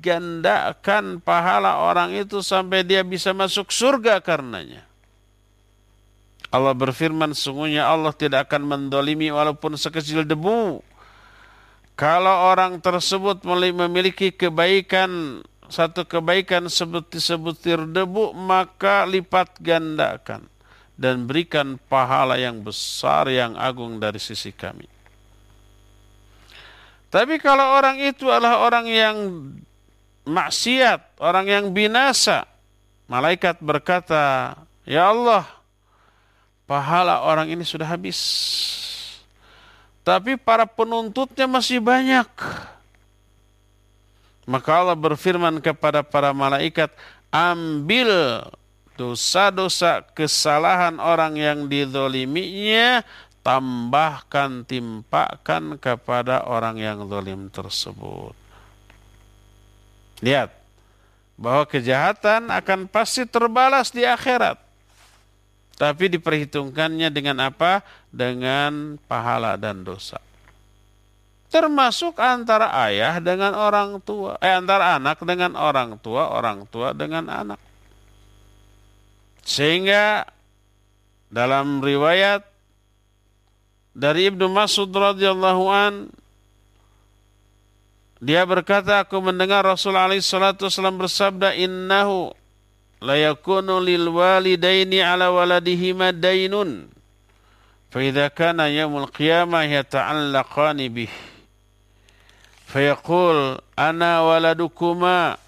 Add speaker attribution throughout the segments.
Speaker 1: gandakan pahala orang itu sampai dia bisa masuk surga karenanya. Allah berfirman, sungguhnya Allah tidak akan mendolimi walaupun sekecil debu. Kalau orang tersebut memiliki kebaikan, satu kebaikan seperti sebutir debu, maka lipat gandakan dan berikan pahala yang besar yang agung dari sisi kami. Tapi kalau orang itu adalah orang yang maksiat, orang yang binasa, malaikat berkata, "Ya Allah, pahala orang ini sudah habis. Tapi para penuntutnya masih banyak." Maka Allah berfirman kepada para malaikat, "Ambil dosa-dosa kesalahan orang yang didoliminya tambahkan timpakan kepada orang yang zalim tersebut. Lihat bahwa kejahatan akan pasti terbalas di akhirat. Tapi diperhitungkannya dengan apa? Dengan pahala dan dosa. Termasuk antara ayah dengan orang tua, eh antara anak dengan orang tua, orang tua dengan anak. Sehingga dalam riwayat dari Ibnu Mas'ud radhiyallahu an dia berkata aku mendengar Rasul alaihi salatu wasallam bersabda innahu la yakunu lil walidaini ala waladihima dainun. Fa idza kana yaumul qiyamah yata'allaqani bih fayaqul ana waladukuma.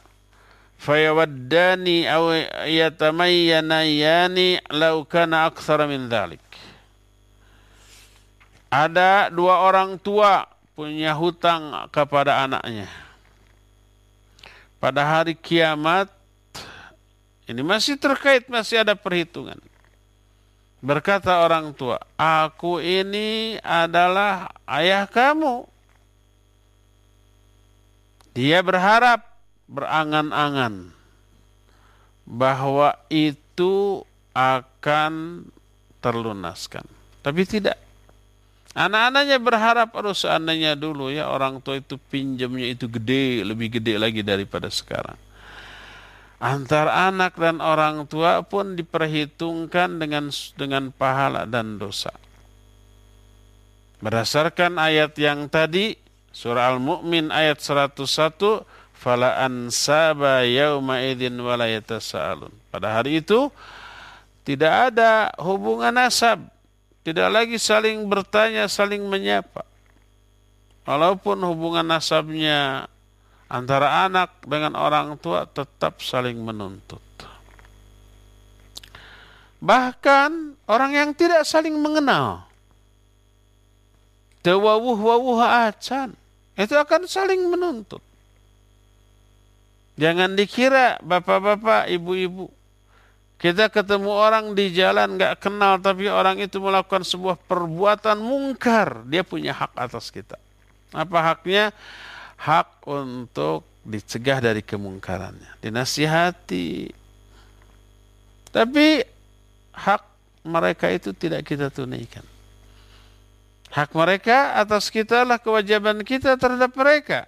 Speaker 1: Fayawaddani aw yatamayyanayani law kana akthara min dhalik ada dua orang tua punya hutang kepada anaknya. Pada hari kiamat, ini masih terkait, masih ada perhitungan. Berkata orang tua, aku ini adalah ayah kamu. Dia berharap, berangan-angan, bahwa itu akan terlunaskan. Tapi tidak. Anak-anaknya berharap harus seandainya dulu ya orang tua itu pinjamnya itu gede, lebih gede lagi daripada sekarang. Antar anak dan orang tua pun diperhitungkan dengan dengan pahala dan dosa. Berdasarkan ayat yang tadi surah Al-Mu'min ayat 101 fala ansaba yauma idzin wala Pada hari itu tidak ada hubungan nasab tidak lagi saling bertanya, saling menyapa. Walaupun hubungan nasabnya antara anak dengan orang tua tetap saling menuntut. Bahkan orang yang tidak saling mengenal. Tewawuh-wawuh acan. Itu akan saling menuntut. Jangan dikira bapak-bapak, ibu-ibu kita ketemu orang di jalan nggak kenal tapi orang itu melakukan sebuah perbuatan mungkar, dia punya hak atas kita. Apa haknya? Hak untuk dicegah dari kemungkarannya, dinasihati. Tapi hak mereka itu tidak kita tunaikan. Hak mereka atas kita lah kewajiban kita terhadap mereka.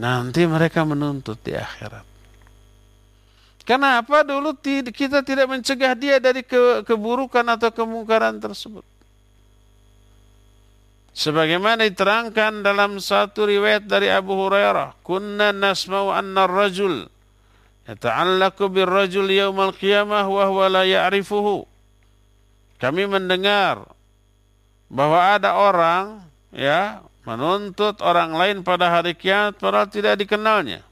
Speaker 1: Nanti mereka menuntut di akhirat. Kenapa dulu kita tidak mencegah dia dari ke keburukan atau kemungkaran tersebut? Sebagaimana diterangkan dalam satu riwayat dari Abu Hurairah, "Kunna nasma'u anna ar-rajul yata'allaqu bir-rajul yaumal qiyamah wa huwa la ya'rifuhu." Kami mendengar bahwa ada orang ya menuntut orang lain pada hari kiamat padahal tidak dikenalnya.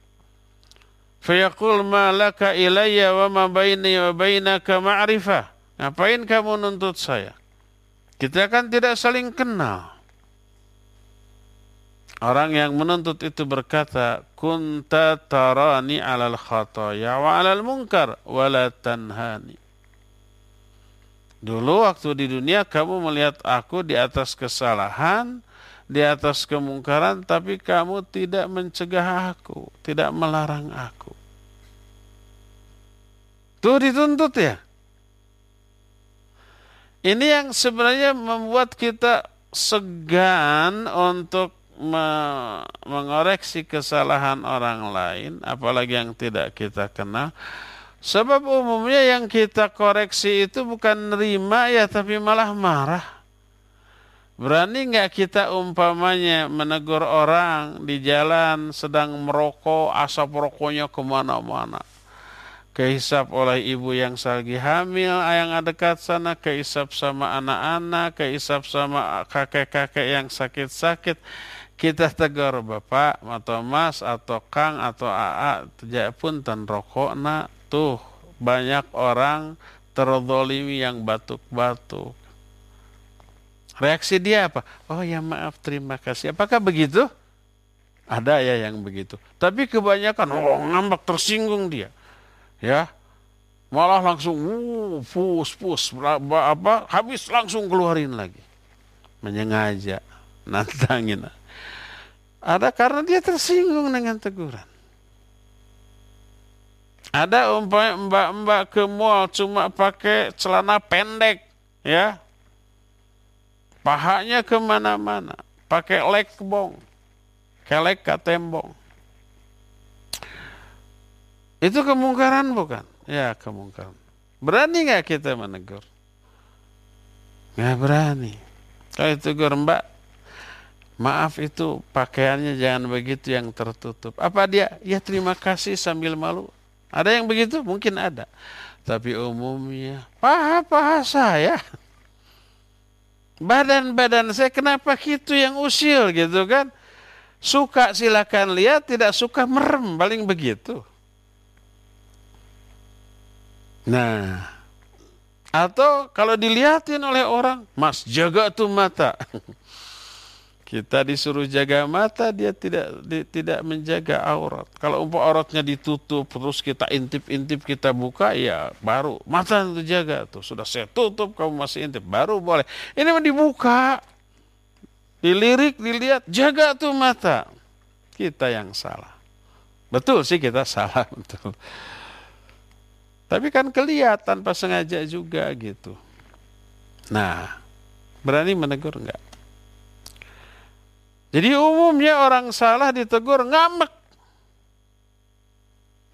Speaker 1: Fayaqul ma laka ilayya wa ma baini wa bainaka ma'rifah. Ngapain kamu nuntut saya? Kita kan tidak saling kenal. Orang yang menuntut itu berkata, Kunta tarani alal khataya wa alal munkar wa la tanhani. Dulu waktu di dunia kamu melihat aku di atas kesalahan, di atas kemungkaran, tapi kamu tidak mencegah aku, tidak melarang aku. Tuh dituntut ya. Ini yang sebenarnya membuat kita segan untuk me mengoreksi kesalahan orang lain, apalagi yang tidak kita kenal. Sebab umumnya yang kita koreksi itu bukan nerima ya, tapi malah marah. Berani nggak kita umpamanya menegur orang di jalan sedang merokok, asap rokoknya ke mana-mana kehisap oleh ibu yang lagi hamil yang dekat sana, kehisap sama anak-anak, kehisap sama kakek-kakek yang sakit-sakit. Kita tegur bapak atau mas atau kang atau aa, tidak pun tan rokok nak tuh banyak orang terdolimi yang batuk-batuk. Reaksi dia apa? Oh ya maaf, terima kasih. Apakah begitu? Ada ya yang begitu. Tapi kebanyakan, oh ngambak tersinggung dia ya malah langsung uh, pus pus apa habis langsung keluarin lagi menyengaja nantangin ada karena dia tersinggung dengan teguran ada umpamanya mbak-mbak ke mall cuma pakai celana pendek ya pahanya ke mana-mana pakai lekbong kelek tembong itu kemungkaran bukan? Ya kemungkaran. Berani nggak kita menegur? Nggak berani. Kalau tegur mbak, maaf itu pakaiannya jangan begitu yang tertutup. Apa dia? Ya terima kasih sambil malu. Ada yang begitu? Mungkin ada. Tapi umumnya, paha-paha saya. Badan-badan saya kenapa gitu yang usil gitu kan? Suka silakan lihat, tidak suka merem, paling begitu. Nah, atau kalau dilihatin oleh orang, Mas jaga tuh mata. Kita disuruh jaga mata, dia tidak di, tidak menjaga aurat. Kalau umpah auratnya ditutup, terus kita intip-intip, kita buka, ya baru. Mata itu jaga tuh. Sudah saya tutup, kamu masih intip, baru boleh. Ini mau dibuka, dilirik, dilihat, jaga tuh mata. Kita yang salah. Betul sih kita salah, betul. Tapi kan kelihatan tanpa sengaja juga gitu. Nah, berani menegur enggak? Jadi umumnya orang salah ditegur ngambek.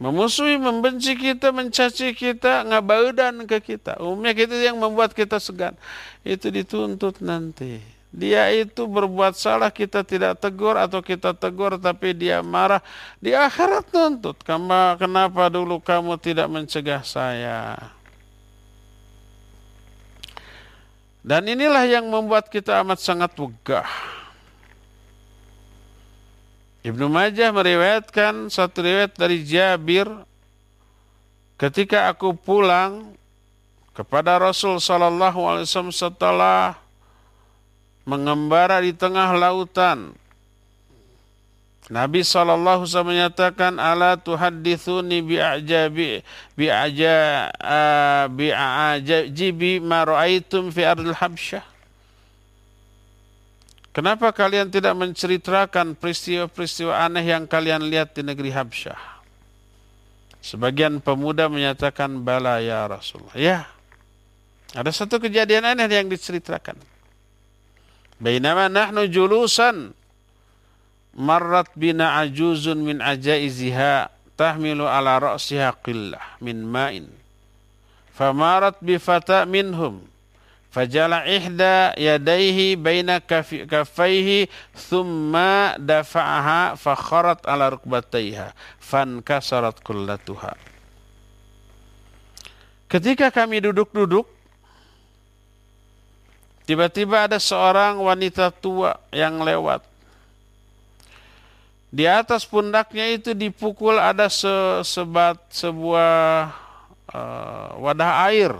Speaker 1: Memusuhi, membenci kita, mencaci kita, ngabaudan ke kita. Umumnya itu yang membuat kita segan. Itu dituntut nanti dia itu berbuat salah kita tidak tegur atau kita tegur tapi dia marah di akhirat tuntut kenapa dulu kamu tidak mencegah saya dan inilah yang membuat kita amat sangat wegah Ibnu Majah meriwayatkan satu riwayat dari Jabir ketika aku pulang kepada Rasul sallallahu alaihi wasallam setelah mengembara di tengah lautan. Nabi SAW menyatakan ala tuhaddithuni bi'ajabi bi'aja bi'ajabi ma ra'aitum fi ardil habsyah. Kenapa kalian tidak menceritakan peristiwa-peristiwa aneh yang kalian lihat di negeri Habsyah? Sebagian pemuda menyatakan bala ya Rasulullah. Ya, ada satu kejadian aneh yang diceritakan. Bainama nahnu julusan marrat bina ajuzun min ajaiziha tahmilu ala ra'siha qillah min ma'in. Famarat bi fata minhum fajala ihda yadaihi baina kaffaihi thumma dafa'aha fakharat ala rukbataiha fankasarat kullatuha. Ketika kami duduk-duduk Tiba-tiba ada seorang wanita tua yang lewat. Di atas pundaknya itu dipukul ada se sebat sebuah uh, wadah air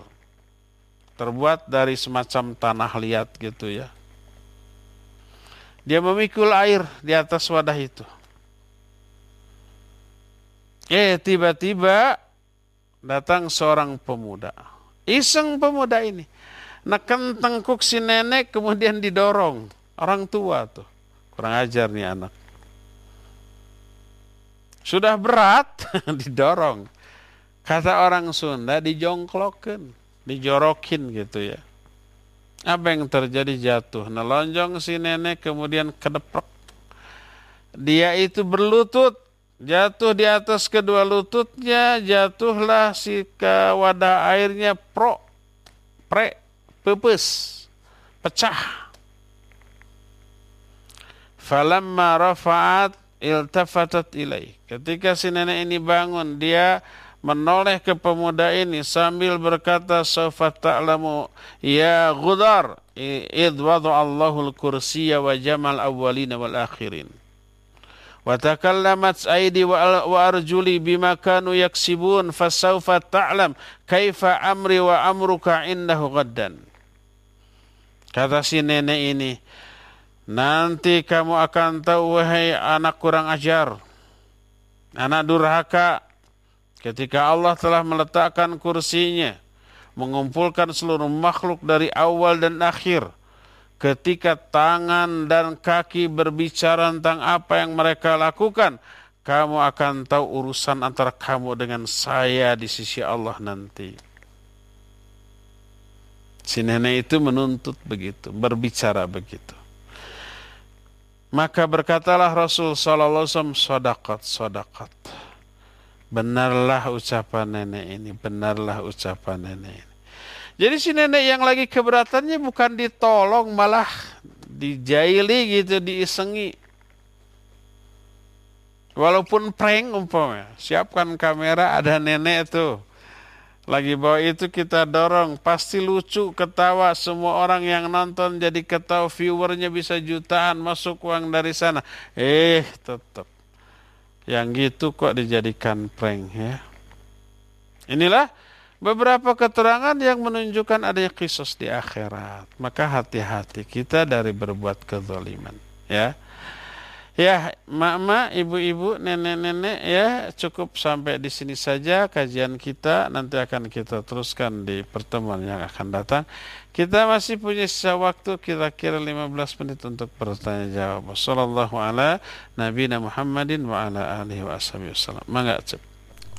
Speaker 1: terbuat dari semacam tanah liat gitu ya. Dia memikul air di atas wadah itu. Eh tiba-tiba datang seorang pemuda. Iseng pemuda ini neken tengkuk si nenek kemudian didorong orang tua tuh kurang ajar nih anak sudah berat didorong kata orang Sunda dijongklokin dijorokin gitu ya. Apa yang terjadi? Jatuh. Nelonjong si nenek kemudian kedeprek. Dia itu berlutut. Jatuh di atas kedua lututnya jatuhlah si ke wadah airnya pro pre pepes pecah. Falamma rafa'at iltafatat ilai ketika si nenek ini bangun dia menoleh ke pemuda ini sambil berkata saufa ta'lamu ya ghudar id Allahul kursiyya wa jamal awwalina wal akhirin. Wa takallamat aidi wa arjuli bima kanu yaksibun fasawfa ta'lam kaifa amri wa amruka indahu gaddan kata si nenek ini nanti kamu akan tahu wahai anak kurang ajar anak durhaka ketika Allah telah meletakkan kursinya mengumpulkan seluruh makhluk dari awal dan akhir ketika tangan dan kaki berbicara tentang apa yang mereka lakukan, kamu akan tahu urusan antara kamu dengan saya di sisi Allah nanti. Si nenek itu menuntut begitu, berbicara begitu. Maka berkatalah Rasul Sallallahu Alaihi Wasallam, sodakat, sodakat. Benarlah ucapan nenek ini, benarlah ucapan nenek ini. Jadi si nenek yang lagi keberatannya bukan ditolong malah dijaili gitu, diisengi. Walaupun prank umpamanya, siapkan kamera ada nenek tuh. Lagi bawa itu kita dorong, pasti lucu, ketawa, semua orang yang nonton jadi ketawa, viewernya bisa jutaan, masuk uang dari sana. Eh, tetap. Yang gitu kok dijadikan prank ya. Inilah beberapa keterangan yang menunjukkan adanya kisos di akhirat. Maka hati-hati kita dari berbuat kezaliman. Ya. Ya, mak-mak, ibu-ibu, nenek-nenek ya cukup sampai di sini saja kajian kita. Nanti akan kita teruskan di pertemuan yang akan datang. Kita masih punya sisa waktu kira-kira 15 menit untuk bertanya jawab. Sallallahu ala Nabi Muhammadin wa ala alihi wa wasallam. Mangga,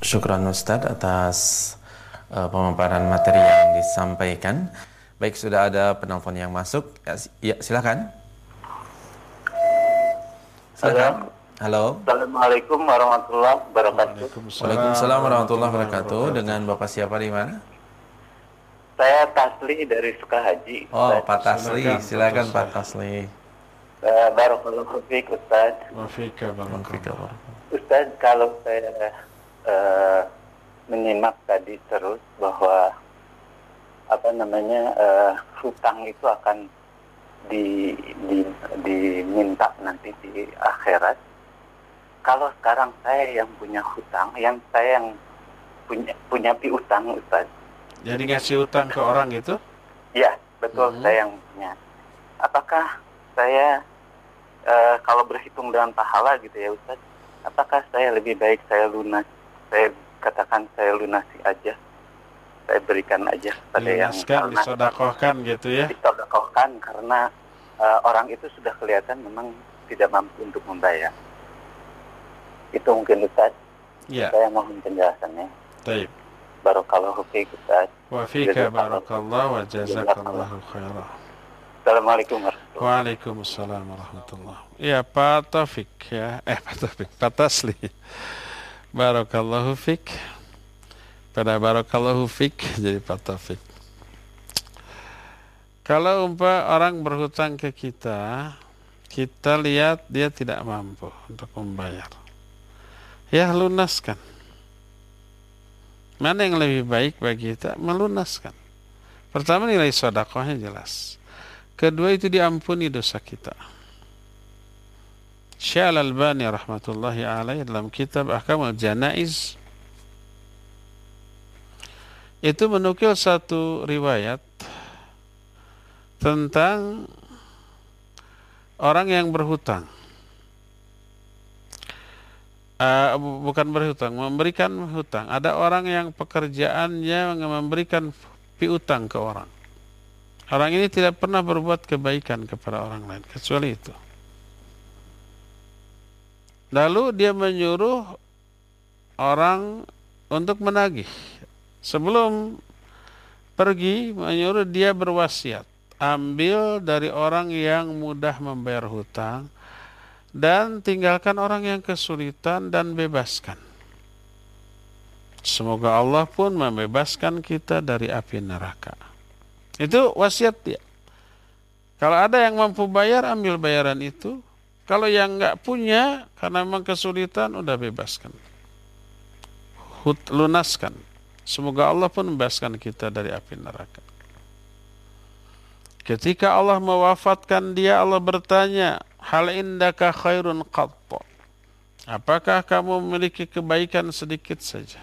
Speaker 2: Syukran Ustaz atas uh, pemaparan materi yang disampaikan. Baik, sudah ada penelpon yang masuk. Ya, ya silakan.
Speaker 3: Silakan. Halo. Assalamualaikum warahmatullahi wabarakatuh.
Speaker 2: Waalaikumsalam warahmatullahi wabarakatuh. Dengan Bapak siapa di mana?
Speaker 3: Saya Tasli dari Sukahaji.
Speaker 2: Oh, Pak Tasli. Silakan Pak Tasli.
Speaker 3: Uh, Barakallahu fiik Ustaz. Wa Ustaz, kalau saya uh, menyimak tadi terus bahwa apa namanya uh, hutang itu akan di, di, diminta nanti di akhirat. Kalau sekarang saya yang punya hutang, yang saya yang punya punya piutang Ustaz.
Speaker 1: Jadi ngasih hutang ke orang itu?
Speaker 3: Iya, betul hmm. saya yang punya. Apakah saya uh, kalau berhitung dengan pahala gitu ya Ustaz, apakah saya lebih baik saya lunas, saya katakan saya lunasi aja saya berikan aja pada yang
Speaker 1: karena disodakohkan gitu ya.
Speaker 3: disodakohkan karena uh, orang itu sudah kelihatan memang tidak mampu untuk membayar. Itu mungkin Ustaz. Ya. saya mohon penjelasannya. Baik. Barakallahu fiik Ustaz.
Speaker 1: Wa fika barakallahu wa jazakallahu khairah
Speaker 3: Assalamualaikum
Speaker 1: warahmatullahi Waalaikumsalam warahmatullahi Ya Pak Taufik ya. Eh Pak Taufik Pak Tasli Barakallahu fik. Pada barakallahu fik jadi Pak Taufik. Kalau umpah orang berhutang ke kita, kita lihat dia tidak mampu untuk membayar. Ya lunaskan. Mana yang lebih baik bagi kita? Melunaskan. Pertama nilai sodakohnya jelas. Kedua itu diampuni dosa kita. Syekh Al-Albani rahmatullahi alaih dalam kitab Ahkam Al-Janaiz itu menukil satu riwayat tentang orang yang berhutang. Uh, bukan berhutang, memberikan hutang. Ada orang yang pekerjaannya memberikan piutang ke orang. Orang ini tidak pernah berbuat kebaikan kepada orang lain kecuali itu. Lalu dia menyuruh orang untuk menagih. Sebelum pergi menyuruh dia berwasiat. Ambil dari orang yang mudah membayar hutang dan tinggalkan orang yang kesulitan dan bebaskan. Semoga Allah pun membebaskan kita dari api neraka. Itu wasiat dia. Kalau ada yang mampu bayar, ambil bayaran itu. Kalau yang nggak punya, karena memang kesulitan, udah bebaskan. Hut, lunaskan. Semoga Allah pun membebaskan kita dari api neraka. Ketika Allah mewafatkan dia, Allah bertanya, Hal indaka khairun qatta. Apakah kamu memiliki kebaikan sedikit saja?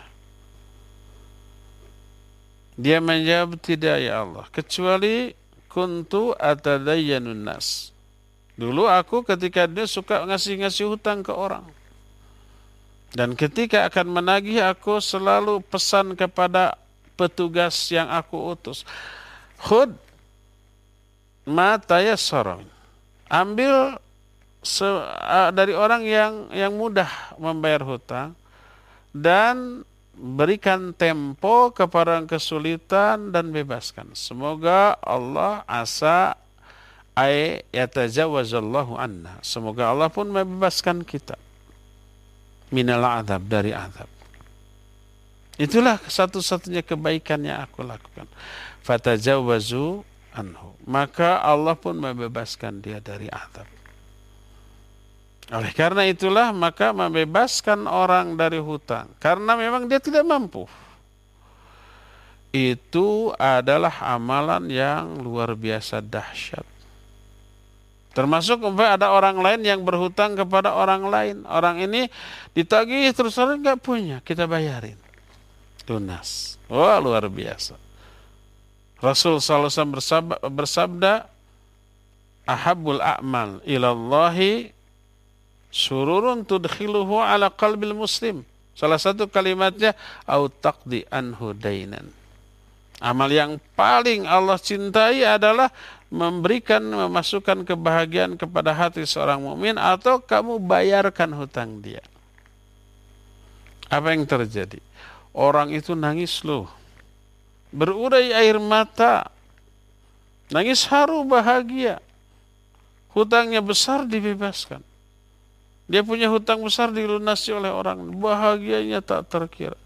Speaker 1: Dia menjawab, tidak ya Allah. Kecuali kuntu atadayyanun nas. Dulu aku ketika dia suka ngasih-ngasih hutang ke orang. Dan ketika akan menagih aku selalu pesan kepada petugas yang aku utus. Khud mata ya Ambil se, dari orang yang yang mudah membayar hutang dan berikan tempo kepada yang kesulitan dan bebaskan. Semoga Allah asa ay yatajawazallahu anna. Semoga Allah pun membebaskan kita minal azab dari azab. Itulah satu-satunya kebaikan yang aku lakukan. Fatajawazu anhu. Maka Allah pun membebaskan dia dari azab. Oleh karena itulah maka membebaskan orang dari hutang karena memang dia tidak mampu. Itu adalah amalan yang luar biasa dahsyat. Termasuk ada orang lain yang berhutang kepada orang lain. Orang ini ditagih terus terus nggak punya, kita bayarin. Lunas. Wah luar biasa. Rasul SAW bersabda, bersabda Ahabul a'mal ilallahi sururun tudkhiluhu ala qalbil muslim. Salah satu kalimatnya au taqdi anhu dainan. Amal yang paling Allah cintai adalah memberikan memasukkan kebahagiaan kepada hati seorang mukmin atau kamu bayarkan hutang dia. Apa yang terjadi? Orang itu nangis loh. Berurai air mata. Nangis haru bahagia. Hutangnya besar dibebaskan. Dia punya hutang besar dilunasi oleh orang. Bahagianya tak terkira.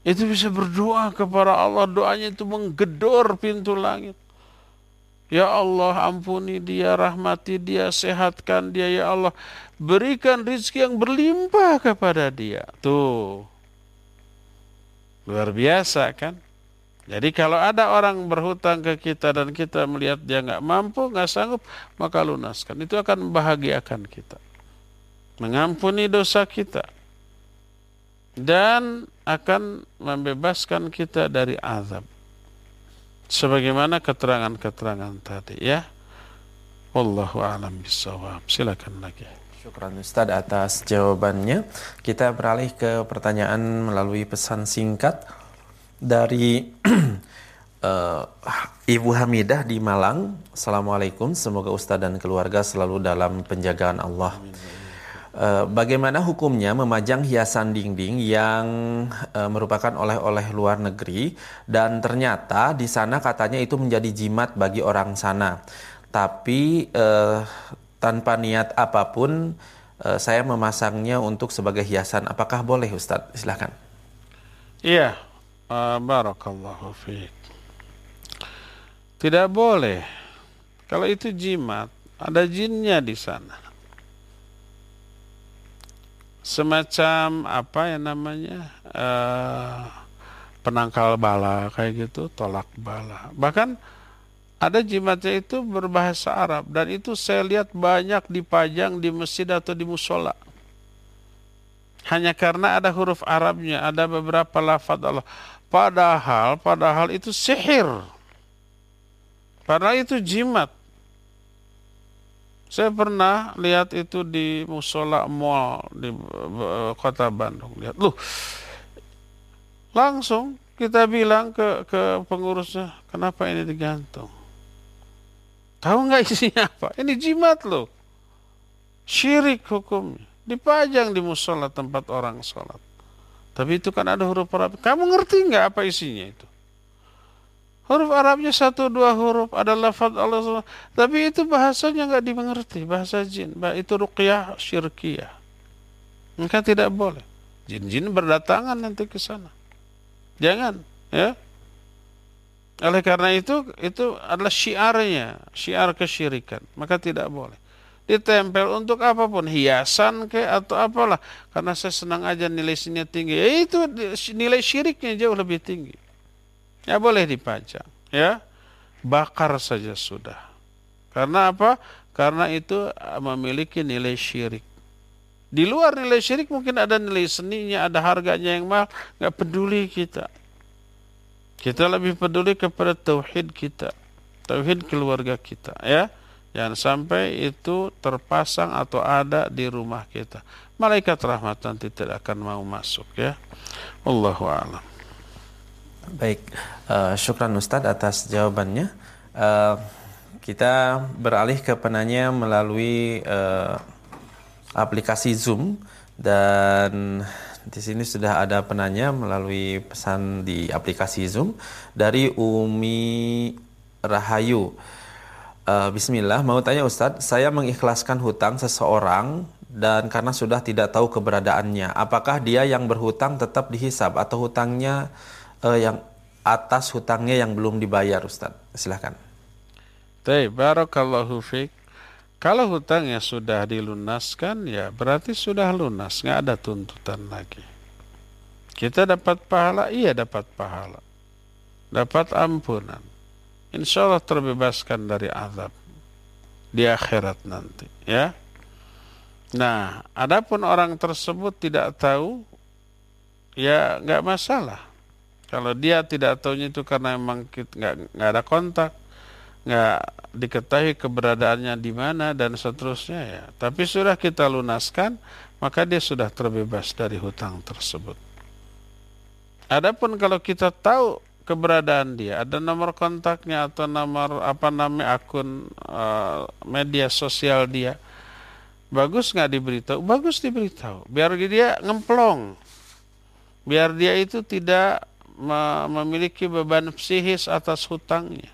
Speaker 1: Itu bisa berdoa kepada Allah. Doanya itu menggedor pintu langit. Ya Allah ampuni dia, rahmati dia, sehatkan dia ya Allah. Berikan rizki yang berlimpah kepada dia. Tuh. Luar biasa kan? Jadi kalau ada orang berhutang ke kita dan kita melihat dia nggak mampu, nggak sanggup, maka lunaskan. Itu akan membahagiakan kita mengampuni dosa kita dan akan membebaskan kita dari azab. Sebagaimana keterangan-keterangan tadi ya. Wallahu a'lam bishawab. Silakan lagi.
Speaker 2: Syukran Ustaz atas jawabannya. Kita beralih ke pertanyaan melalui pesan singkat dari uh, Ibu Hamidah di Malang. Assalamualaikum. Semoga Ustaz dan keluarga selalu dalam penjagaan Allah. Amin. Eh, bagaimana hukumnya memajang hiasan dinding yang uh, merupakan oleh-oleh luar negeri dan ternyata di sana katanya itu menjadi jimat bagi orang sana. Tapi uh, tanpa niat apa pun uh, saya memasangnya untuk sebagai hiasan. Apakah boleh Ustadz? Silahkan.
Speaker 1: Iya, barakallahu fiik. Tidak boleh. Kalau itu jimat, ada jinnya di sana semacam apa ya namanya uh, penangkal bala kayak gitu tolak bala. Bahkan ada jimatnya itu berbahasa Arab dan itu saya lihat banyak dipajang di masjid atau di musola. Hanya karena ada huruf Arabnya ada beberapa lafaz Allah. Padahal padahal itu sihir. Padahal itu jimat saya pernah lihat itu di musola mall di eh, kota Bandung. Lihat, loh, langsung kita bilang ke ke pengurusnya, kenapa ini digantung? Tahu nggak isinya apa? Ini jimat loh. Syirik hukumnya. Dipajang di musola tempat orang sholat. Tapi itu kan ada huruf Arab. Kamu ngerti nggak apa isinya itu? Huruf Arabnya satu dua huruf ada lafaz Allah tapi itu bahasanya nggak dimengerti bahasa jin. Itu ruqyah syirkiyah. Maka tidak boleh. Jin-jin berdatangan nanti ke sana. Jangan, ya. Oleh karena itu itu adalah syiarnya, syiar kesyirikan. Maka tidak boleh. Ditempel untuk apa pun, hiasan ke atau apalah. Karena saya senang aja nilai sininya tinggi. Ya itu nilai syiriknya jauh lebih tinggi. Ya boleh dipajang, ya. Bakar saja sudah. Karena apa? Karena itu memiliki nilai syirik. Di luar nilai syirik mungkin ada nilai seninya, ada harganya yang mahal, nggak peduli kita. Kita lebih peduli kepada tauhid kita, tauhid keluarga kita, ya. Jangan sampai itu terpasang atau ada di rumah kita. Malaikat rahmat nanti tidak akan mau masuk, ya. Allahu a'lam.
Speaker 2: Baik, uh, syukran Ustadz atas jawabannya. Uh, kita beralih ke penanya melalui uh, aplikasi Zoom dan di sini sudah ada penanya melalui pesan di aplikasi Zoom dari Umi Rahayu. Uh, Bismillah, mau tanya Ustadz, saya mengikhlaskan hutang seseorang dan karena sudah tidak tahu keberadaannya, apakah dia yang berhutang tetap dihisap atau hutangnya uh, yang atas hutangnya yang belum dibayar Ustaz. Silahkan.
Speaker 1: Baik, barakallahu fiqh. Kalau hutangnya sudah dilunaskan ya berarti sudah lunas, nggak ada tuntutan lagi. Kita dapat pahala, iya dapat pahala. Dapat ampunan. Insya Allah terbebaskan dari azab di akhirat nanti, ya. Nah, adapun orang tersebut tidak tahu, ya nggak masalah kalau dia tidak tahunya itu karena memang nggak nggak ada kontak, nggak diketahui keberadaannya di mana dan seterusnya ya. Tapi sudah kita lunaskan, maka dia sudah terbebas dari hutang tersebut. Adapun kalau kita tahu keberadaan dia, ada nomor kontaknya atau nomor apa namanya akun uh, media sosial dia, bagus nggak diberitahu? Bagus diberitahu, biar dia ngemplong, biar dia itu tidak memiliki beban psikis atas hutangnya.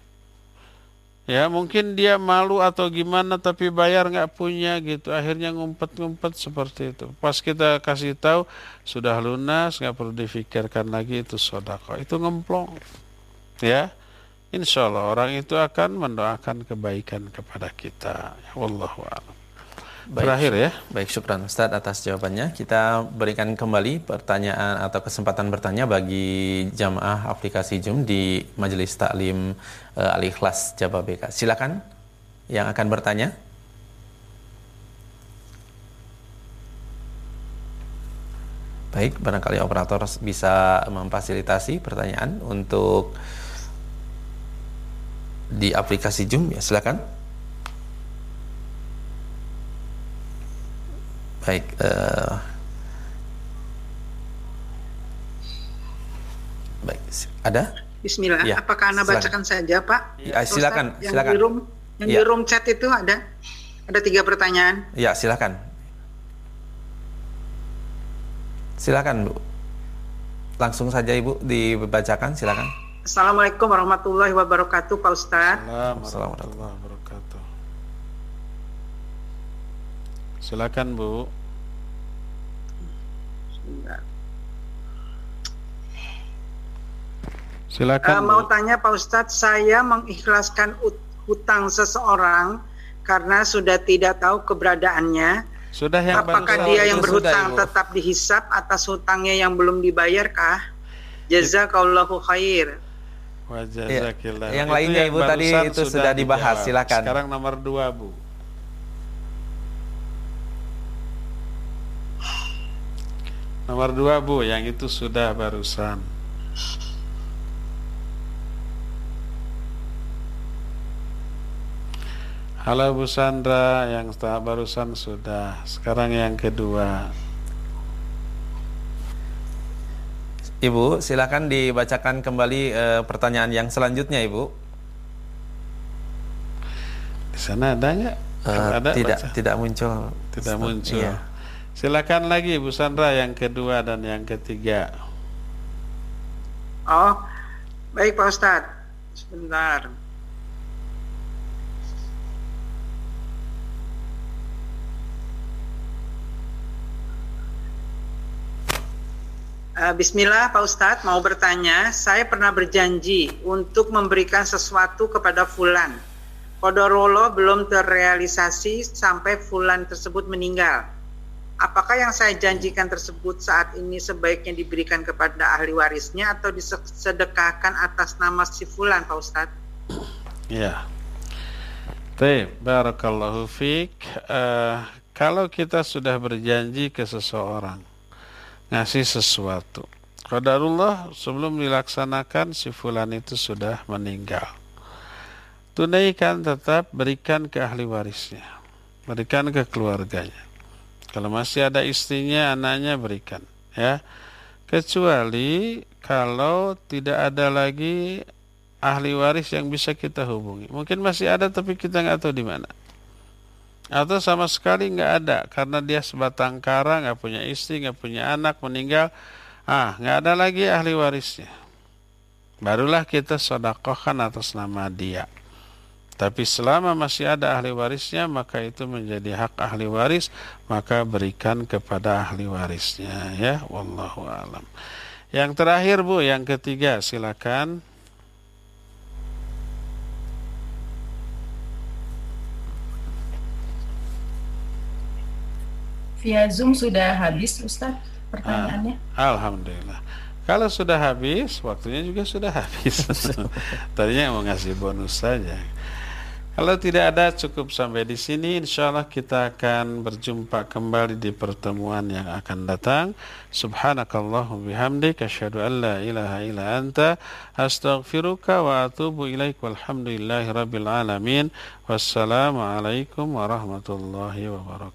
Speaker 1: Ya mungkin dia malu atau gimana tapi bayar nggak punya gitu. Akhirnya ngumpet-ngumpet seperti itu. Pas kita kasih tahu sudah lunas nggak perlu difikirkan lagi itu sodako. Itu ngemplong. Ya Insya Allah orang itu akan mendoakan kebaikan kepada kita. Wallahu a'lam.
Speaker 2: Baik, Terakhir ya. Baik, syukran Ustaz atas jawabannya. Kita berikan kembali pertanyaan atau kesempatan bertanya bagi jamaah aplikasi Zoom di Majelis Taklim uh, Al-Ikhlas Jababeka. Silakan yang akan bertanya. Baik, barangkali operator bisa memfasilitasi pertanyaan untuk di aplikasi Zoom ya, silakan. Baik. Uh, baik. Ada?
Speaker 4: Bismillah. Ya, Apakah anda bacakan saja, Pak?
Speaker 2: Ya, silakan.
Speaker 4: Yang
Speaker 2: silakan.
Speaker 4: di room, yang ya. di room chat itu ada ada tiga pertanyaan.
Speaker 2: Ya, silakan. Silakan, Bu. Langsung saja Ibu dibacakan, silakan.
Speaker 4: Assalamualaikum warahmatullahi wabarakatuh, Pak Ustadz.
Speaker 1: Assalamualaikum warahmatullahi wabarakatuh. Silakan, Bu.
Speaker 4: Silakan. Uh, mau tanya Pak Ustadz, saya mengikhlaskan hutang seseorang karena sudah tidak tahu keberadaannya.
Speaker 1: Sudah yang
Speaker 4: Apakah dia yang berhutang sudah, tetap dihisap atas hutangnya yang belum dibayarkah? Jazakallahu khair.
Speaker 2: Ya, yang lainnya Ibu tadi itu sudah dibahas, silakan.
Speaker 1: Sekarang nomor dua Bu. Nomor dua Bu, yang itu sudah barusan. Halo Bu Sandra, yang tahap barusan sudah. Sekarang yang kedua.
Speaker 2: Ibu, silakan dibacakan kembali e, pertanyaan yang selanjutnya, Ibu.
Speaker 1: Di sana ada nggak?
Speaker 2: Uh, ada tidak, baca? tidak muncul.
Speaker 1: Tidak muncul. Iya. Silakan lagi Bu Sandra yang kedua dan yang ketiga.
Speaker 4: Oh, baik Pak Ustadz. Sebentar. Uh, Bismillah Pak Ustadz mau bertanya, saya pernah berjanji untuk memberikan sesuatu kepada Fulan. Kodorolo belum terrealisasi sampai Fulan tersebut meninggal. Apakah yang saya janjikan tersebut saat ini sebaiknya diberikan kepada ahli warisnya atau disedekahkan atas nama si Fulan Pak Ustadz?
Speaker 1: Ya. Baik, barakallahu fiik. Uh, kalau kita sudah berjanji ke seseorang, ngasih sesuatu. Qadarullah sebelum dilaksanakan si fulan itu sudah meninggal. Tunaikan tetap berikan ke ahli warisnya. Berikan ke keluarganya. Kalau masih ada istrinya, anaknya berikan, ya. Kecuali kalau tidak ada lagi ahli waris yang bisa kita hubungi. Mungkin masih ada tapi kita nggak tahu di mana atau sama sekali nggak ada karena dia sebatang kara nggak punya istri nggak punya anak meninggal ah nggak ada lagi ahli warisnya barulah kita sodakohkan atas nama dia tapi selama masih ada ahli warisnya maka itu menjadi hak ahli waris maka berikan kepada ahli warisnya ya wallahu alam yang terakhir Bu yang ketiga silakan
Speaker 5: via Zoom sudah habis Ustaz pertanyaannya.
Speaker 1: Ah, Alhamdulillah. Kalau sudah habis, waktunya juga sudah habis. Tadinya mau ngasih bonus saja. Kalau tidak ada cukup sampai di sini insya Allah kita akan berjumpa kembali di pertemuan yang akan datang. Subhanakallahum bihamdik asyhadu an la ilaha illa anta astaghfiruka wa atubu ilaik walhamdulillahi rabbil alamin. Wassalamualaikum warahmatullahi wabarakatuh.